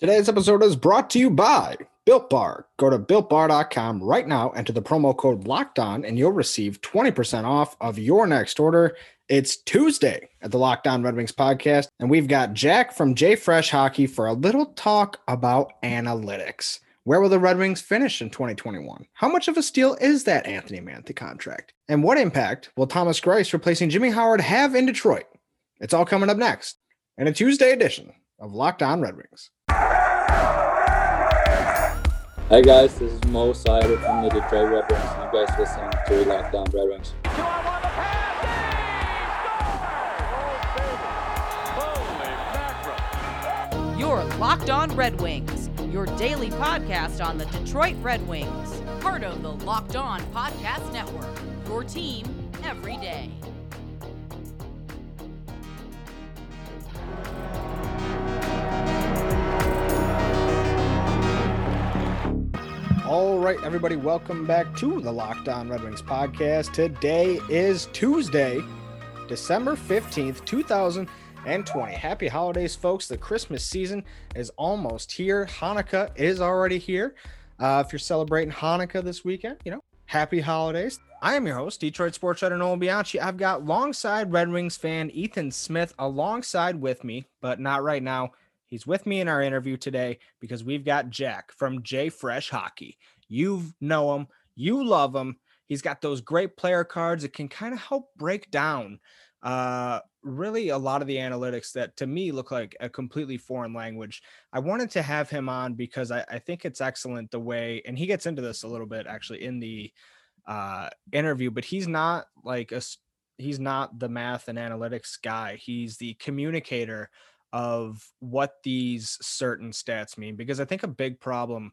Today's episode is brought to you by Built Bar. Go to builtbar.com right now, enter the promo code locked on, and you'll receive 20% off of your next order. It's Tuesday at the Locked On Red Wings podcast, and we've got Jack from J Fresh Hockey for a little talk about analytics. Where will the Red Wings finish in 2021? How much of a steal is that Anthony Mantha contract? And what impact will Thomas Greiss replacing Jimmy Howard have in Detroit? It's all coming up next in a Tuesday edition of Locked On Red Wings. Hi guys, this is Mo Seider from the Detroit Red Wings. You guys listening to Locked On Red Wings. You're Locked On Red Wings, your daily podcast on the Detroit Red Wings, part of the Locked On Podcast Network. Your team every day. Right, everybody, welcome back to the Locked On Red Wings podcast. Today is Tuesday, December 15th, 2020. Happy holidays, folks. The Christmas season is almost here. Hanukkah is already here. Uh, if you're celebrating Hanukkah this weekend, you know, happy holidays. I am your host, Detroit Sports Writer Noel Bianchi. I've got longside Red Wings fan Ethan Smith alongside with me, but not right now. He's with me in our interview today because we've got Jack from J Fresh Hockey. You know him, you love him. He's got those great player cards that can kind of help break down uh, really a lot of the analytics that to me look like a completely foreign language. I wanted to have him on because I, I think it's excellent the way, and he gets into this a little bit actually in the uh, interview, but he's not like a he's not the math and analytics guy. He's the communicator of what these certain stats mean because I think a big problem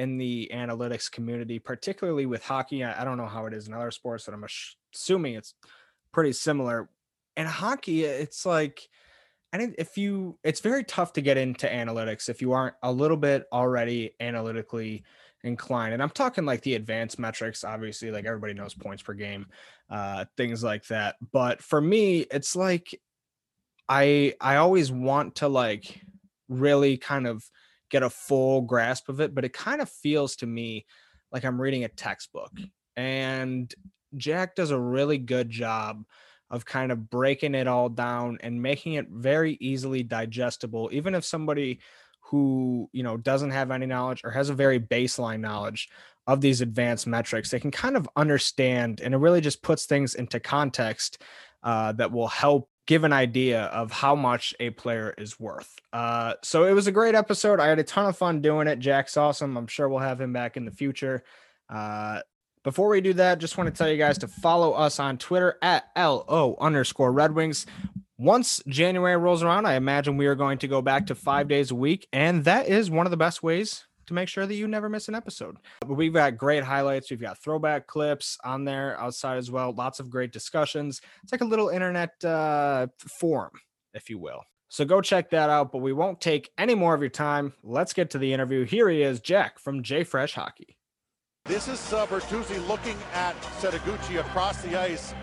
in the analytics community, particularly with hockey, I don't know how it is in other sports, but I'm assuming it's pretty similar. In hockey, it's like, and if you, it's very tough to get into analytics if you aren't a little bit already analytically inclined. And I'm talking like the advanced metrics, obviously, like everybody knows points per game, uh, things like that. But for me, it's like I I always want to like really kind of get a full grasp of it, but it kind of feels to me like I'm reading a textbook. And Jack does a really good job of kind of breaking it all down and making it very easily digestible even if somebody who you know doesn't have any knowledge or has a very baseline knowledge of these advanced metrics they can kind of understand and it really just puts things into context uh, that will help give an idea of how much a player is worth. Uh, so it was a great episode. I had a ton of fun doing it. Jack's awesome. I'm sure we'll have him back in the future. Uh, before we do that, just want to tell you guys to follow us on Twitter at LO underscore Red Wings. Once January rolls around, I imagine we are going to go back to five days a week. And that is one of the best ways to make sure that you never miss an episode. But we've got great highlights. We've got throwback clips on there outside as well. Lots of great discussions. It's like a little internet uh, forum, if you will. So go check that out. But we won't take any more of your time. Let's get to the interview. Here he is, Jack from J Fresh Hockey. This is uh, Bertuzzi looking at Setoguchi across the ice,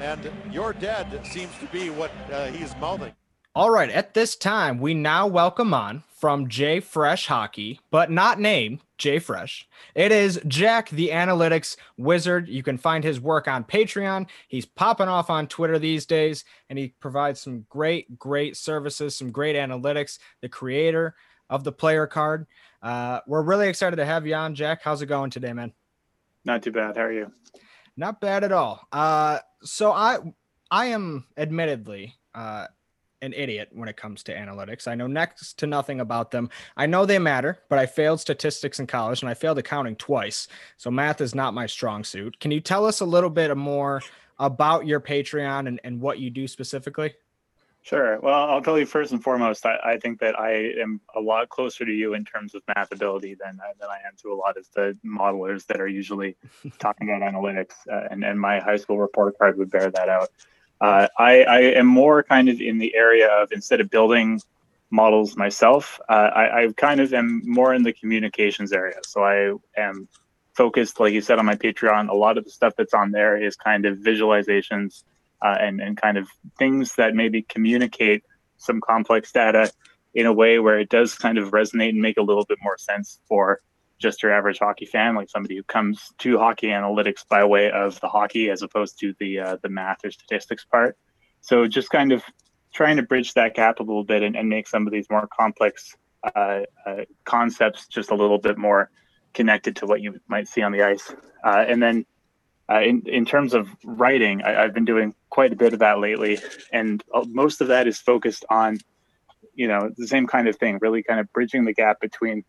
and "You're dead" seems to be what uh, he's mouthing. All right, at this time, we now welcome on from J Fresh Hockey, but not named J Fresh. It is Jack, the analytics wizard. You can find his work on Patreon. He's popping off on Twitter these days, and he provides some great, great services, some great analytics. The creator of the player card. Uh, we're really excited to have you on, Jack. How's it going today, man? Not too bad. How are you? Not bad at all. Uh, so I, I am admittedly uh, an idiot when it comes to analytics. I know next to nothing about them. I know they matter, but I failed statistics in college and I failed accounting twice. So math is not my strong suit. Can you tell us a little bit more about your Patreon and, and what you do specifically? Sure. Well, I'll tell you first and foremost, I, I, think that I am a lot closer to you in terms of math ability than, than I am to a lot of the modelers that are usually talking about analytics. Uh, and, and my high school report card would bear that out. Uh, I, I, am more kind of in the area of instead of building models myself, uh, I, I, kind of am more in the communications area. So I am focused, like you said on my Patreon, a lot of the stuff that's on there is kind of visualizations uh, and, and kind of things that maybe communicate some complex data in a way where it does kind of resonate and make a little bit more sense for just your average hockey fan, like somebody who comes to hockey analytics by way of the hockey as opposed to the uh, the math or statistics part. So just kind of trying to bridge that gap a little bit and, and make some of these more complex uh, uh, concepts just a little bit more connected to what you might see on the ice. Uh, and then uh, in, in terms of writing, I, have been doing quite a bit of that lately. And uh, most of that is focused on, you know, the same kind of thing, really kind of bridging the gap between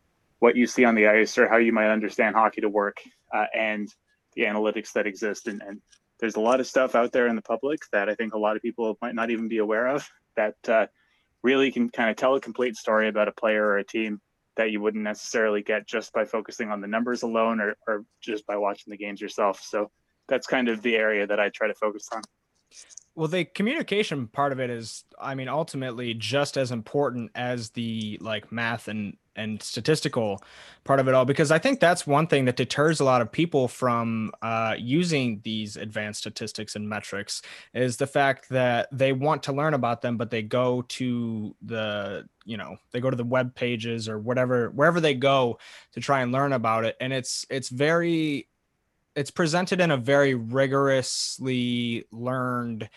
what you see on the ice or how you might understand hockey to work uh, and the analytics that exist. And, and, there's a lot of stuff out there in the public that I think a lot of people might not even be aware of that uh, really can kind of tell a complete story about a player or a team that you wouldn't necessarily get just by focusing on the numbers alone or, or just by watching the games yourself. So that's kind of the area that I try to focus on. Well, the communication part of it is, I mean, ultimately just as important as the like math and and statistical part of it all, because I think that's one thing that deters a lot of people from uh, using these advanced statistics and metrics is the fact that they want to learn about them, but they go to the you know they go to the web pages or whatever wherever they go to try and learn about it, and it's it's very it's presented in a very rigorously learned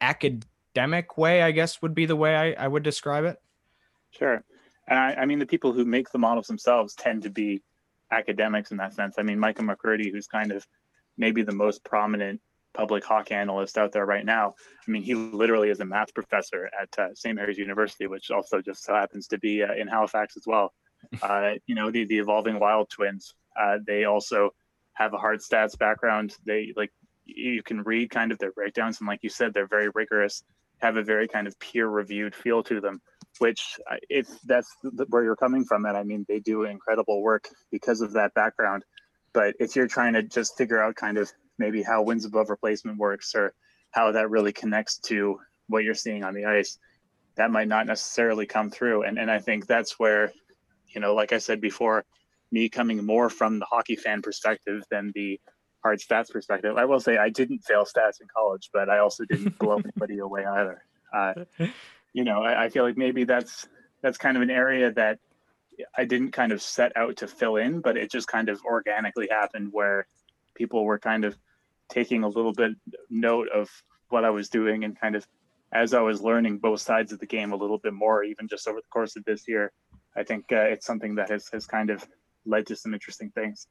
academic way, I guess would be the way I, I would describe it. Sure. And I, I, mean, the people who make the models themselves tend to be academics in that sense. I mean, Micah McCurdy, who's kind of maybe the most prominent public hawk analyst out there right now. I mean, he literally is a math professor at uh, St. Mary's University, which also just so happens to be uh, in Halifax as well. Uh, you know, the, the evolving wild twins, uh, they also have a hard stats background. They like you can read kind of their breakdowns, and like you said, they're very rigorous, have a very kind of peer reviewed feel to them. Which, uh, if that's where you're coming from, and I mean, they do incredible work because of that background. But if you're trying to just figure out kind of maybe how wins above replacement works or how that really connects to what you're seeing on the ice, that might not necessarily come through. And and I think that's where, you know, like I said before, me coming more from the hockey fan perspective than the hard stats perspective. I will say I didn't fail stats in college, but I also didn't blow anybody away either. Uh, you know, I, I, feel like maybe that's that's kind of an area that I didn't kind of set out to fill in, but it just kind of organically happened where people were kind of taking a little bit note of what I was doing and kind of as I was learning both sides of the game a little bit more, even just over the course of this year, I think uh, it's something that has, has kind of led to some interesting things.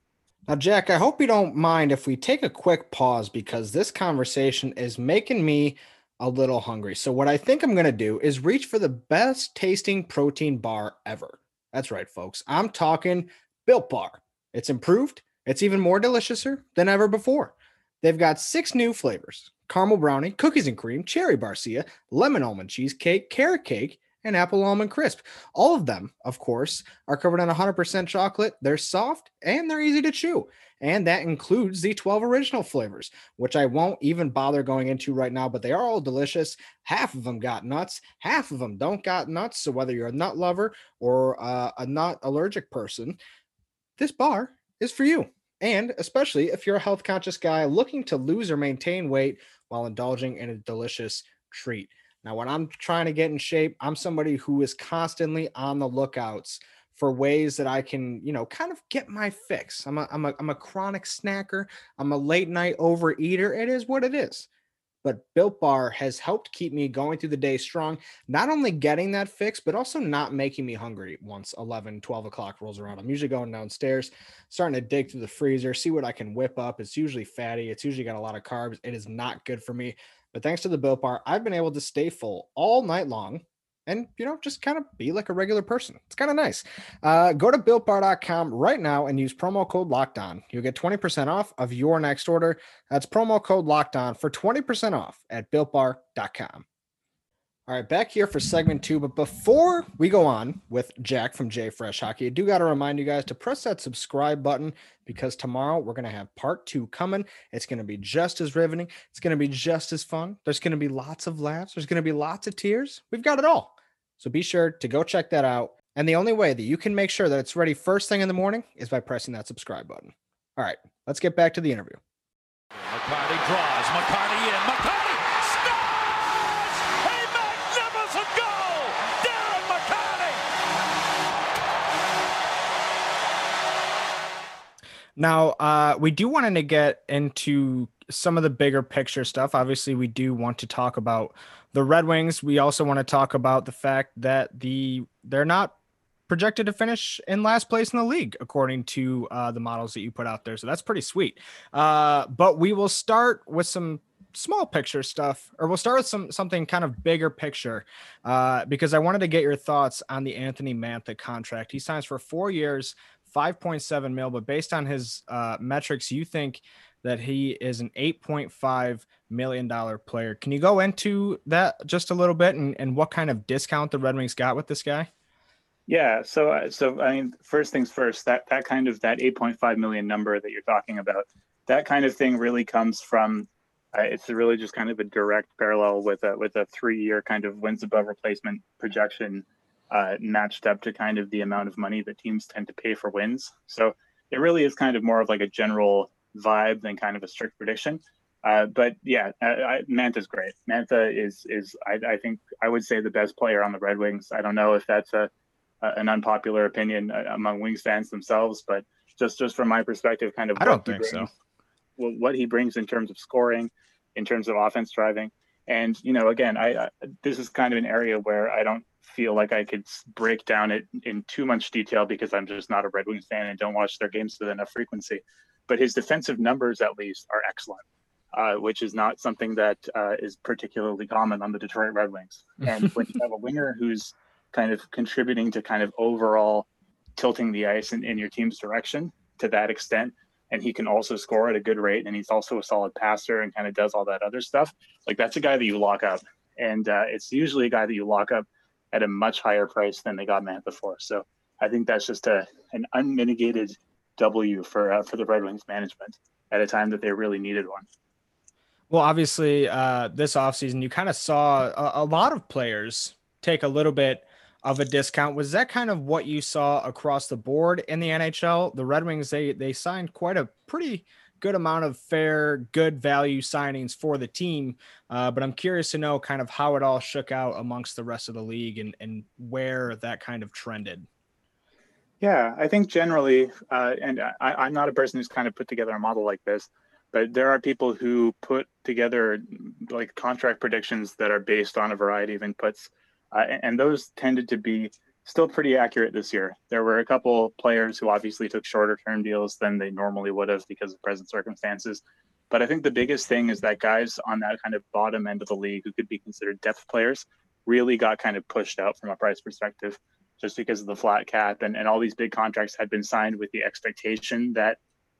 Now, Jack, I hope you don't mind if we take a quick pause because this conversation is making me a little hungry. So, what I think I'm going to do is reach for the best tasting protein bar ever. That's right, folks. I'm talking Built Bar. It's improved, it's even more deliciouser than ever before. They've got six new flavors caramel brownie, cookies and cream, cherry barcia, lemon almond cheesecake, carrot cake, and apple almond crisp. All of them, of course, are covered in 100% chocolate. They're soft and they're easy to chew. And that includes the 12 original flavors, which I won't even bother going into right now, but they are all delicious. Half of them got nuts, half of them don't got nuts. So whether you're a nut lover or uh, a nut allergic person, this bar is for you. And especially if you're a health conscious guy looking to lose or maintain weight while indulging in a delicious treat. Now, when I'm trying to get in shape, I'm somebody who is constantly on the lookouts for ways that I can, you know, kind of get my fix. I'm a, I'm a, I'm a chronic snacker. I'm a late night overeater. It is what it is. But Built Bar has helped keep me going through the day strong, not only getting that fix, but also not making me hungry once 11, 12 o'clock rolls around. I'm usually going downstairs, starting to dig through the freezer, see what I can whip up. It's usually fatty, it's usually got a lot of carbs. It is not good for me. But thanks to the Built Bar, I've been able to stay full all night long and you know just kind of be like a regular person. It's kind of nice. Uh, go to builtbar.com right now and use promo code locked on you'll get 20% off of your next order. That's promo code locked on for 20% off at builtbar.com all right, back here for segment two. But before we go on with Jack from J Fresh Hockey, I do got to remind you guys to press that subscribe button because tomorrow we're going to have part two coming. It's going to be just as riveting. It's going to be just as fun. There's going to be lots of laughs. There's going to be lots of tears. We've got it all. So be sure to go check that out. And the only way that you can make sure that it's ready first thing in the morning is by pressing that subscribe button. All right, let's get back to the interview. McCarty draws. McCarty in. McCarty. Now, uh, we do want to get into some of the bigger picture stuff. Obviously, we do want to talk about the Red Wings. We also want to talk about the fact that the they're not projected to finish in last place in the league according to uh, the models that you put out there. So that's pretty sweet. Uh, but we will start with some small picture stuff, or we'll start with some something kind of bigger picture, uh, because I wanted to get your thoughts on the Anthony Mantha contract. He signs for four years, 5.7 mil, but based on his uh, metrics, you think that he is an 8.5 million dollar player. Can you go into that just a little bit and, and what kind of discount the Red Wings got with this guy? Yeah, so uh, so I mean, first things first. That that kind of that 8.5 million number that you're talking about, that kind of thing really comes from. Uh, it's really just kind of a direct parallel with a with a three year kind of wins above replacement projection uh, matched up to kind of the amount of money that teams tend to pay for wins. So it really is kind of more of like a general vibe than kind of a strict prediction. Uh, but yeah, I, I, Mantha's great. Mantha is is I, I, think I would say the best player on the Red Wings. I don't know if that's a, a an unpopular opinion uh, among Wings fans themselves, but just just from my perspective, kind of I don't think brings, so. What he brings in terms of scoring, in terms of offense driving, and you know, again, I, I this is kind of an area where I don't feel like I could break down it in too much detail because I'm just not a Red Wings fan and don't watch their games with enough frequency but his defensive numbers at least are excellent, uh, which is not something that uh, is particularly common on the Detroit Red Wings. And when you have a winger who's kind of contributing to kind of overall tilting the ice in, in your team's direction to that extent, and he can also score at a good rate, and he's also a solid passer and kind of does all that other stuff. Like that's a guy that you lock up, and uh, it's usually a guy that you lock up at a much higher price than they got Mantha for. So I think that's just a an unmitigated W for uh, for the Red Wings management at a time that they really needed one. Well, obviously, uh, this offseason, you kind of saw a, a, lot of players take a little bit of a discount. Was that kind of what you saw across the board in the NHL? The Red Wings, they they signed quite a pretty good amount of fair, good value signings for the team. Uh, but I'm curious to know kind of how it all shook out amongst the rest of the league and, and where that kind of trended. Yeah, I think generally, uh, and I, am not a person who's kind of put together a model like this, but there are people who put together like contract predictions that are based on a variety of inputs, uh, and those tended to be still pretty accurate this year. There were a couple players who obviously took shorter term deals than they normally would have because of present circumstances. But I think the biggest thing is that guys on that kind of bottom end of the league who could be considered depth players really got kind of pushed out from a price perspective just because of the flat cap and, and all these big contracts had been signed with the expectation that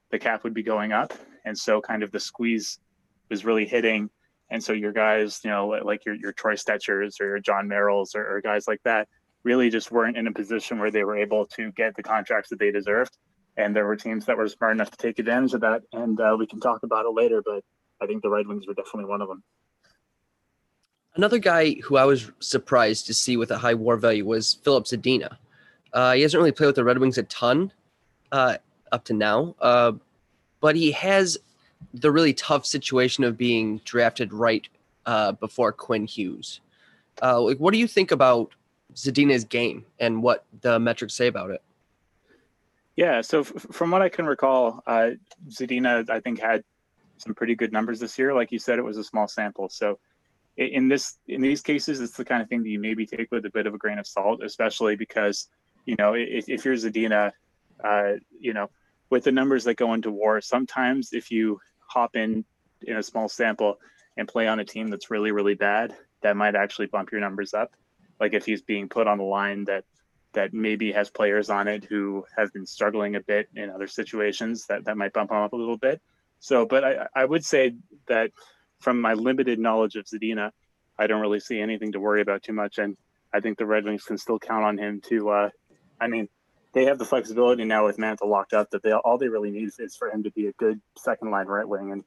the cap would be going up. And so kind of the squeeze was really hitting. And so your guys, you know, like your, your Troy Stechers or your Jon Merrills or, or guys like that really just weren't in a position where they were able to get the contracts that they deserved. And there were teams that were smart enough to take advantage of that. And uh, we can talk about it later, but I think the Red Wings were definitely one of them. Another guy who I was surprised to see with a high war value was Filip Zadina. Uh, he hasn't really played with the Red Wings a ton uh, up to now, uh, but he has the really tough situation of being drafted right uh, before Quinn Hughes. Uh, like, what do you think about Zadina's game and what the metrics say about it? Yeah, so f- from what I can recall, uh, Zadina I think had some pretty good numbers this year. Like you said, it was a small sample, so in this in these cases it's the kind of thing that you maybe take with a bit of a grain of salt especially because you know if, if you're Zadina uh, you know with the numbers that go into war sometimes if you hop in in a small sample and play on a team that's really really bad that might actually bump your numbers up like if he's being put on the line that that maybe has players on it who have been struggling a bit in other situations that that might bump him up a little bit so but i i would say that from my limited knowledge of Zadina, I don't really see anything to worry about too much. And I think the Red Wings can still count on him to. Uh, I mean, they have the flexibility now with Mantha locked up that they all they really need is for him to be a good second line right wing, and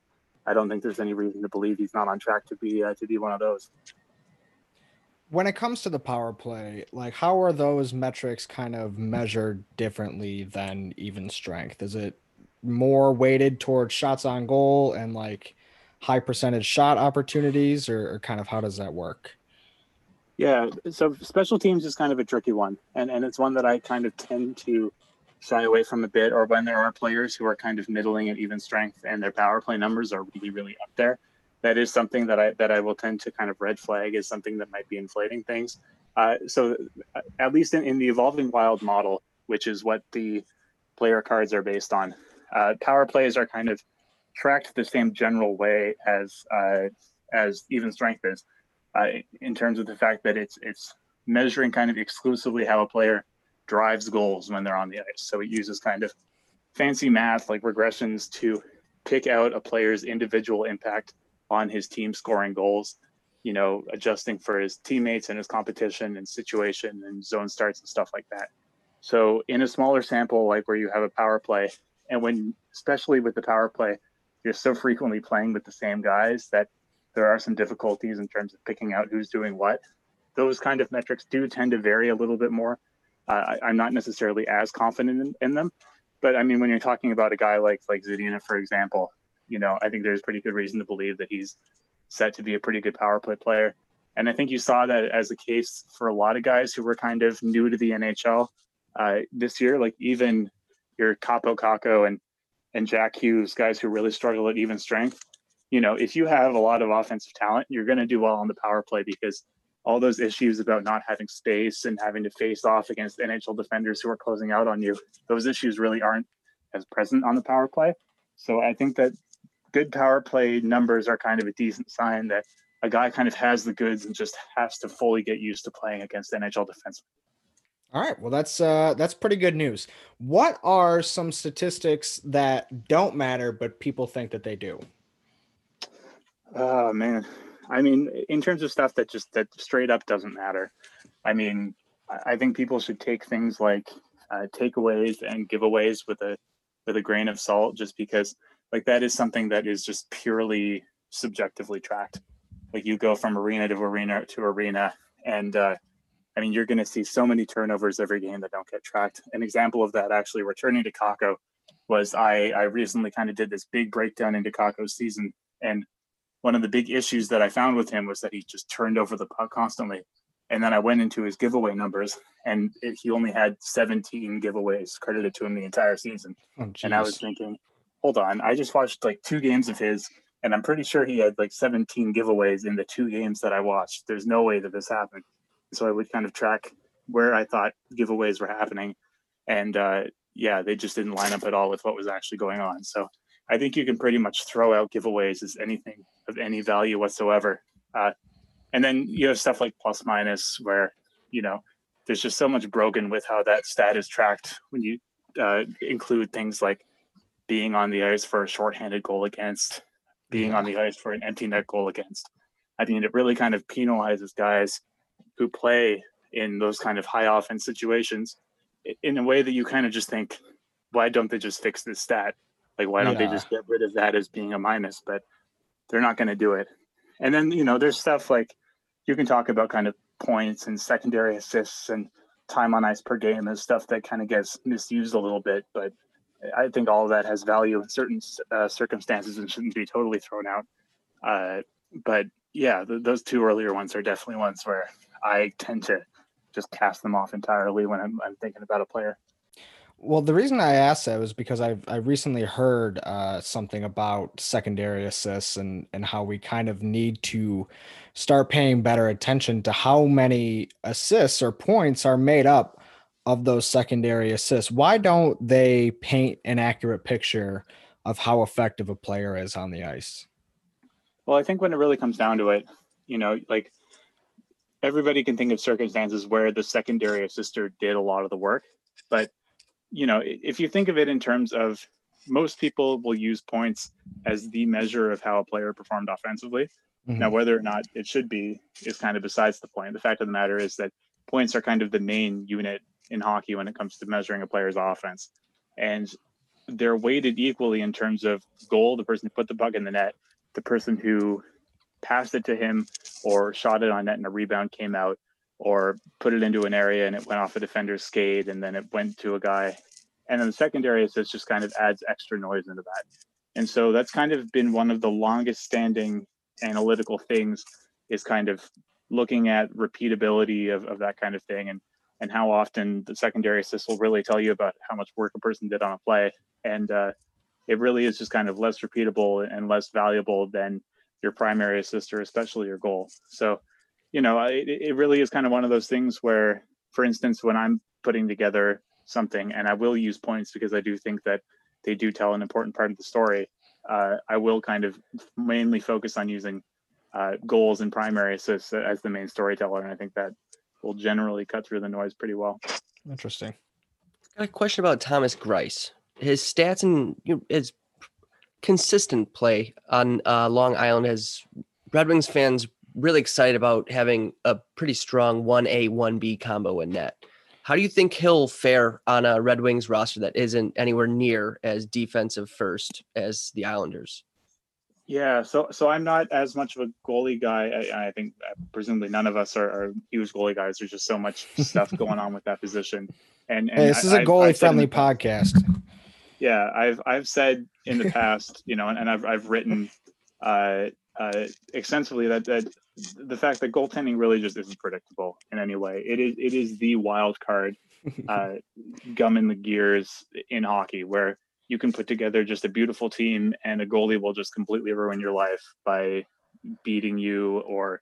I don't think there's any reason to believe he's not on track to be uh, to be one of those. When it comes to the power play, like how are those metrics kind of measured differently than even strength? Is it more weighted towards shots on goal and like high percentage shot opportunities, or, or kind of how does that work? Yeah, so special teams is kind of a tricky one, and and it's one that I kind of tend to shy away from a bit, or when there are players who are kind of middling at even strength and their power play numbers are really, really up there, that is something that I that I will tend to kind of red flag as something that might be inflating things. Uh, so uh, at least in, in the evolving wild model, which is what the player cards are based on, uh, power plays are kind of tracked the same general way as uh, as even strength is, in terms of the fact that it's it's measuring kind of exclusively how a player drives goals when they're on the ice. So it uses kind of fancy math like regressions to pick out a player's individual impact on his team scoring goals, you know, adjusting for his teammates and his competition and situation and zone starts and stuff like that. So in a smaller sample, like where you have a power play, and when especially with the power play, you're so frequently playing with the same guys that there are some difficulties in terms of picking out who's doing what. Those kind of metrics do tend to vary a little bit more. Uh, I, am not necessarily as confident in, in, them, but I mean, when you're talking about a guy like like Zadina, for example, you know, I think there's pretty good reason to believe that he's set to be a pretty good power play player. And I think you saw that as the case for a lot of guys who were kind of new to the NHL uh, this year, like even your Kaapo Kakko and and Jack Hughes, guys who really struggle at even strength. You know, if you have a lot of offensive talent, you're going to do well on the power play because all those issues about not having space and having to face off against NHL defenders who are closing out on you, those issues really aren't as present on the power play. So I think that good power play numbers are kind of a decent sign that a guy kind of has the goods and just has to fully get used to playing against NHL defense. All right, well that's uh that's pretty good news. What are some statistics that don't matter but people think that they do? Oh man. I mean, in terms of stuff that just that straight up doesn't matter. I mean, I think people should take things like uh, takeaways and giveaways with a with a grain of salt, just because like that is something that is just purely subjectively tracked. Like you go from arena to arena to arena, and uh, I mean you're going to see so many turnovers every game that don't get tracked. An example of that, actually, returning to Kakko, was I I recently kind of did this big breakdown into Kakko's season, and one of the big issues that I found with him was that he just turned over the puck constantly. And then I went into his giveaway numbers, and it, he only had 17 giveaways credited to him the entire season. Oh, and I was thinking, hold on, I just watched like two games of his, and I'm pretty sure he had like 17 giveaways in the two games that I watched. There's no way that this happened. So I would kind of track where I thought giveaways were happening, and uh, yeah, they just didn't line up at all with what was actually going on. So I think you can pretty much throw out giveaways as anything of any value whatsoever. Uh, and then you have stuff like plus minus, where you know there's just so much broken with how that stat is tracked when you uh, include things like being on the ice for a shorthanded goal against, being on the ice for an empty net goal against. I mean, it really kind of penalizes guys who play in those kind of high offense situations in a way that you kind of just think, why don't they just fix this stat? Like, why don't yeah. they just get rid of that as being a minus? But they're not going to do it. And then, you know, there's stuff like you can talk about kind of points and secondary assists and time on ice per game and stuff that kind of gets misused a little bit. But I think all of that has value in certain uh, circumstances and shouldn't be totally thrown out. Uh, but yeah, th- those two earlier ones are definitely ones where I tend to just cast them off entirely when I'm, I'm thinking about a player. Well, the reason I asked that was because I've I recently heard uh, something about secondary assists and and how we kind of need to start paying better attention to how many assists or points are made up of those secondary assists. Why don't they paint an accurate picture of how effective a player is on the ice? Well, I think when it really comes down to it, you know, like everybody can think of circumstances where the secondary assister did a lot of the work, but you know, if you think of it in terms of most people will use points as the measure of how a player performed offensively. Mm-hmm. Now, whether or not it should be is kind of besides the point. The fact of the matter is that points are kind of the main unit in hockey when it comes to measuring a player's offense. And they're weighted equally in terms of goal, the person who put the puck in the net, the person who passed it to him or shot it on net and a rebound came out, or put it into an area and it went off a defender's skate and then it went to a guy. And then the secondary assist just kind of adds extra noise into that. And so that's kind of been one of the longest standing analytical things is kind of looking at repeatability of, of that kind of thing. And and how often the secondary assist will really tell you about how much work a person did on a play. And uh, it really is just kind of less repeatable and less valuable than your primary assist or especially your goal. So, you know, it, it really is kind of one of those things where, for instance, when I'm putting together something, and I will use points because I do think that they do tell an important part of the story. Uh, I will kind of mainly focus on using uh, goals and primary assists as the main storyteller, and I think that will generally cut through the noise pretty well. Interesting. Got a question about Thomas Greiss. His stats and you know, his consistent play on uh, Long Island has Red Wings fans really excited about having a pretty strong 1A, 1B combo in net. How do you think he'll fare on a Red Wings roster that isn't anywhere near as defensive first as the Islanders? Yeah, so so I'm not as much of a goalie guy. I, I think uh, presumably none of us are, are, huge goalie guys. There's just so much stuff going on with that position. And, and hey, this I, is a goalie friendly the, podcast. Yeah, I've I've said in the past, you know, and, and I've I've written uh, uh, extensively that that the fact that goaltending really just isn't predictable in any way. It is it is the wild card, uh, gum in the gears in hockey, where you can put together just a beautiful team and a goalie will just completely ruin your life by beating you or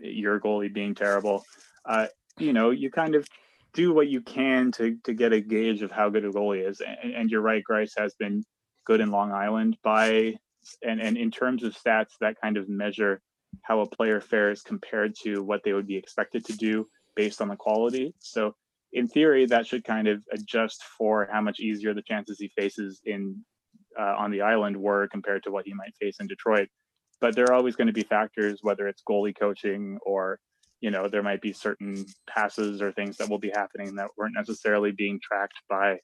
your goalie being terrible. Uh, you know, you kind of do what you can to to get a gauge of how good a goalie is. And, and you're right, Greiss has been good in Long Island by and and in terms of stats that kind of measure how a player fares compared to what they would be expected to do based on the quality. So in theory, that should kind of adjust for how much easier the chances he faces in uh, on the island were compared to what he might face in Detroit. But there are always going to be factors, whether it's goalie coaching or you know there might be certain passes or things that will be happening that weren't necessarily being tracked by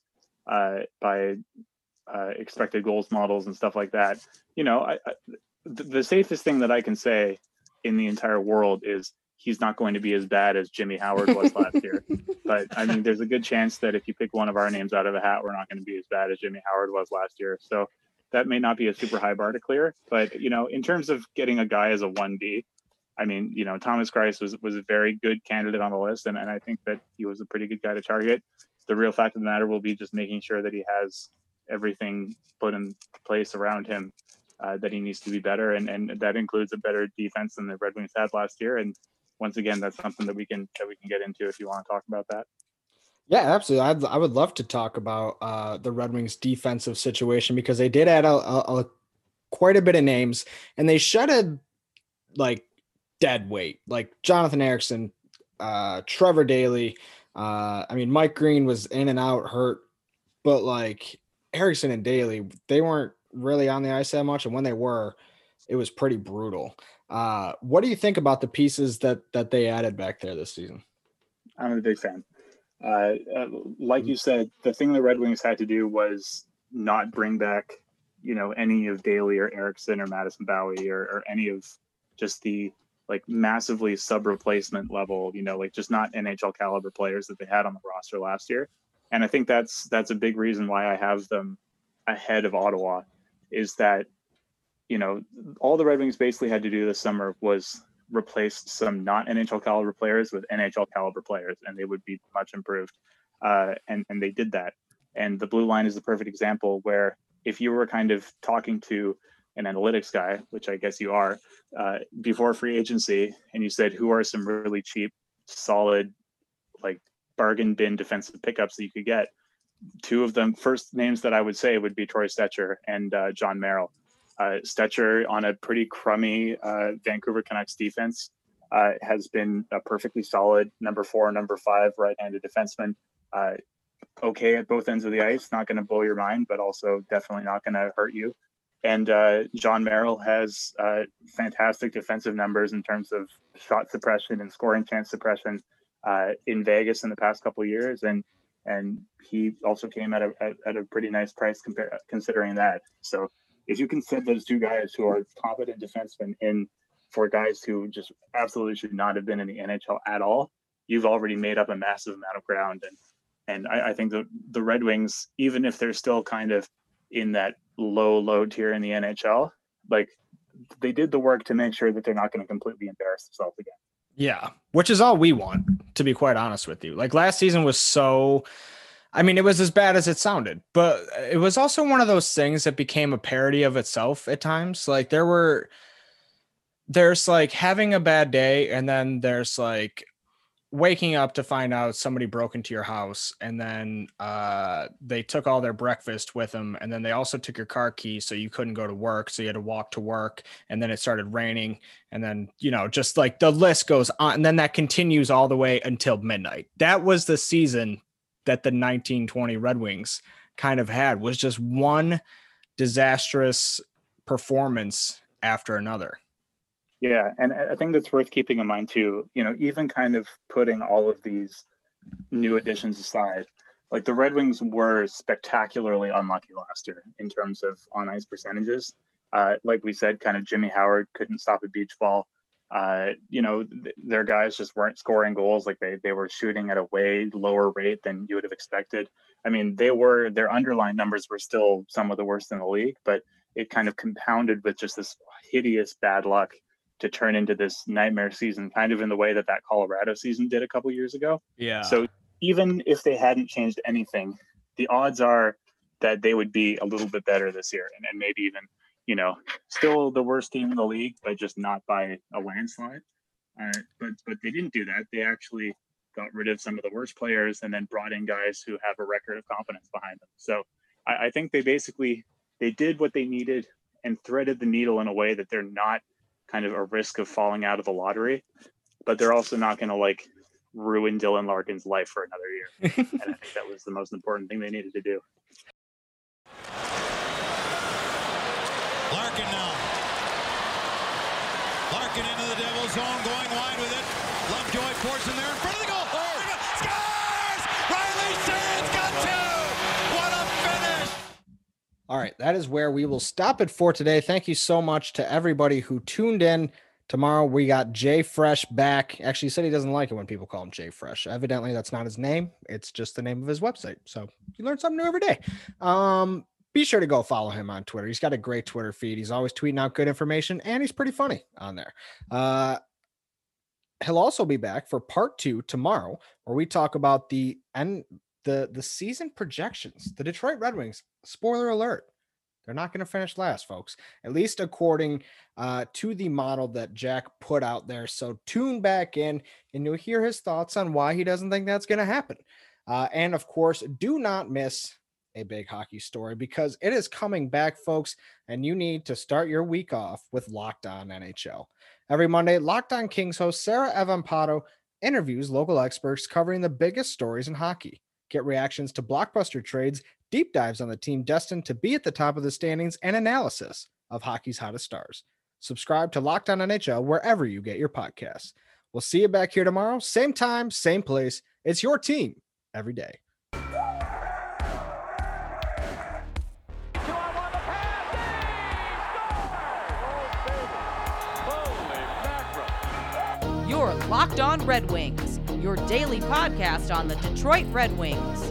uh, by uh, expected goals models and stuff like that. You know, I, I, the safest thing that I can say in the entire world is he's not going to be as bad as Jimmy Howard was last year. But I mean, there's a good chance that if you pick one of our names out of a hat, we're not going to be as bad as Jimmy Howard was last year. So that may not be a super high bar to clear. But you know, in terms of getting a guy as a one B, I mean, you know, Thomas Greiss was was a very good candidate on the list, and, and I think that he was a pretty good guy to target. The real fact of the matter will be just making sure that he has everything put in place around him uh, that he needs to be better, and and that includes a better defense than the Red Wings had last year, and once again, that's something that we can that we can get into if you want to talk about that. Yeah, absolutely. I'd, I would love to talk about uh, the Red Wings defensive situation because they did add a, a, a quite a bit of names and they shedded like dead weight, like Jonathan Ericsson, uh, Trevor Daley. Uh, I mean, Mike Green was in and out hurt, but like Ericsson and Daley, they weren't really on the ice that much, and when they were, it was pretty brutal. Uh, what do you think about the pieces that that they added back there this season? I'm a big fan. Uh, uh, like you said, the thing the Red Wings had to do was not bring back, you know, any of Daley or Ericsson or Madison Bowey or, or any of just the like massively sub replacement level, you know, like just not NHL caliber players that they had on the roster last year. And I think that's that's a big reason why I have them ahead of Ottawa is that you know, all the Red Wings basically had to do this summer was replace some not NHL caliber players with NHL caliber players, and they would be much improved. Uh, and and they did that. And the blue line is the perfect example where if you were kind of talking to an analytics guy, which I guess you are, uh, before free agency, and you said who are some really cheap, solid, like bargain bin defensive pickups that you could get, two of them first names that I would say would be Troy Stecher and uh, Jon Merrill. Uh, Stecher on a pretty crummy uh, Vancouver Canucks defense uh, has been a perfectly solid number four, number five right-handed defenseman. Uh, okay at both ends of the ice, not going to blow your mind, but also definitely not going to hurt you. And uh, Jon Merrill has fantastic defensive numbers in terms of shot suppression and scoring chance suppression in Vegas in the past couple years, and and he also came at a at, a pretty nice price considering that. So if you can set those two guys who are competent defensemen in for guys who just absolutely should not have been in the NHL at all, you've already made up a massive amount of ground. And and I, I think the the Red Wings, even if they're still kind of in that low low tier in the NHL, like they did the work to make sure that they're not going to completely embarrass themselves again. Yeah, which is all we want, to be quite honest with you. Like last season was so. I mean, it was as bad as it sounded, but it was also one of those things that became a parody of itself at times. Like there were, there's like having a bad day, and then there's like waking up to find out somebody broke into your house and then uh, they took all their breakfast with them and then they also took your car keys so you couldn't go to work so you had to walk to work and then it started raining and then you know just like the list goes on and then that continues all the way until midnight. That was the season that the 1920 red wings kind of had was just one disastrous performance after another Yeah, and I think that's worth keeping in mind too. You know, even kind of putting all of these new additions aside, like the Red Wings were spectacularly unlucky last year in terms of on ice percentages. Uh, like we said, kind of Jimmy Howard couldn't stop a beach ball. Uh, you know, th- their guys just weren't scoring goals. Like they they were shooting at a way lower rate than you would have expected. I mean, they were their underlying numbers were still some of the worst in the league, but it kind of compounded with just this hideous bad luck to turn into this nightmare season, kind of in the way that that Colorado season did a couple years ago. yeah So even if they hadn't changed anything, the odds are that they would be a little bit better this year, and, and maybe even you know still the worst team in the league, but just not by a landslide. Uh, but but they didn't do that. They actually got rid of some of the worst players and then brought in guys who have a record of confidence behind them. So I, I think they basically they did what they needed and threaded the needle in a way that they're not kind of a risk of falling out of the lottery, but they're also not going to like ruin Dylan Larkin's life for another year. and I think that was the most important thing they needed to do. Larkin now. Larkin into the Devils zone, going wide with it. Lovejoy forced in there in front of the goal. Scores! Riley Sands got two! What a finish! All right, that is where we will stop it for today. Thank you so much to everybody who tuned in. Tomorrow we got Jay Fresh back. Actually, he said he doesn't like it when people call him Jay Fresh. Evidently, that's not his name. It's just the name of his website. So you learn something new every day. Um, be sure to go follow him on Twitter. He's got a great Twitter feed. He's always tweeting out good information, and he's pretty funny on there. Uh, he'll also be back for part two tomorrow, where we talk about the end the the season projections. The Detroit Red Wings. Spoiler alert: they're not going to finish last, folks. At least according uh, to the model that Jack put out there. So tune back in, and you'll hear his thoughts on why he doesn't think that's going to happen. Uh, and of course, do not miss a big hockey story because it is coming back, folks. And you need to start your week off with Locked On NHL. Every Monday, Locked On Kings host Sarah Evampato interviews local experts covering the biggest stories in hockey. Get reactions to blockbuster trades, deep dives on the team destined to be at the top of the standings, and analysis of hockey's hottest stars. Subscribe to Locked On NHL wherever you get your podcasts. We'll see you back here tomorrow, same time, same place. It's your team every day. Your Locked On Red Wings, your daily podcast on the Detroit Red Wings,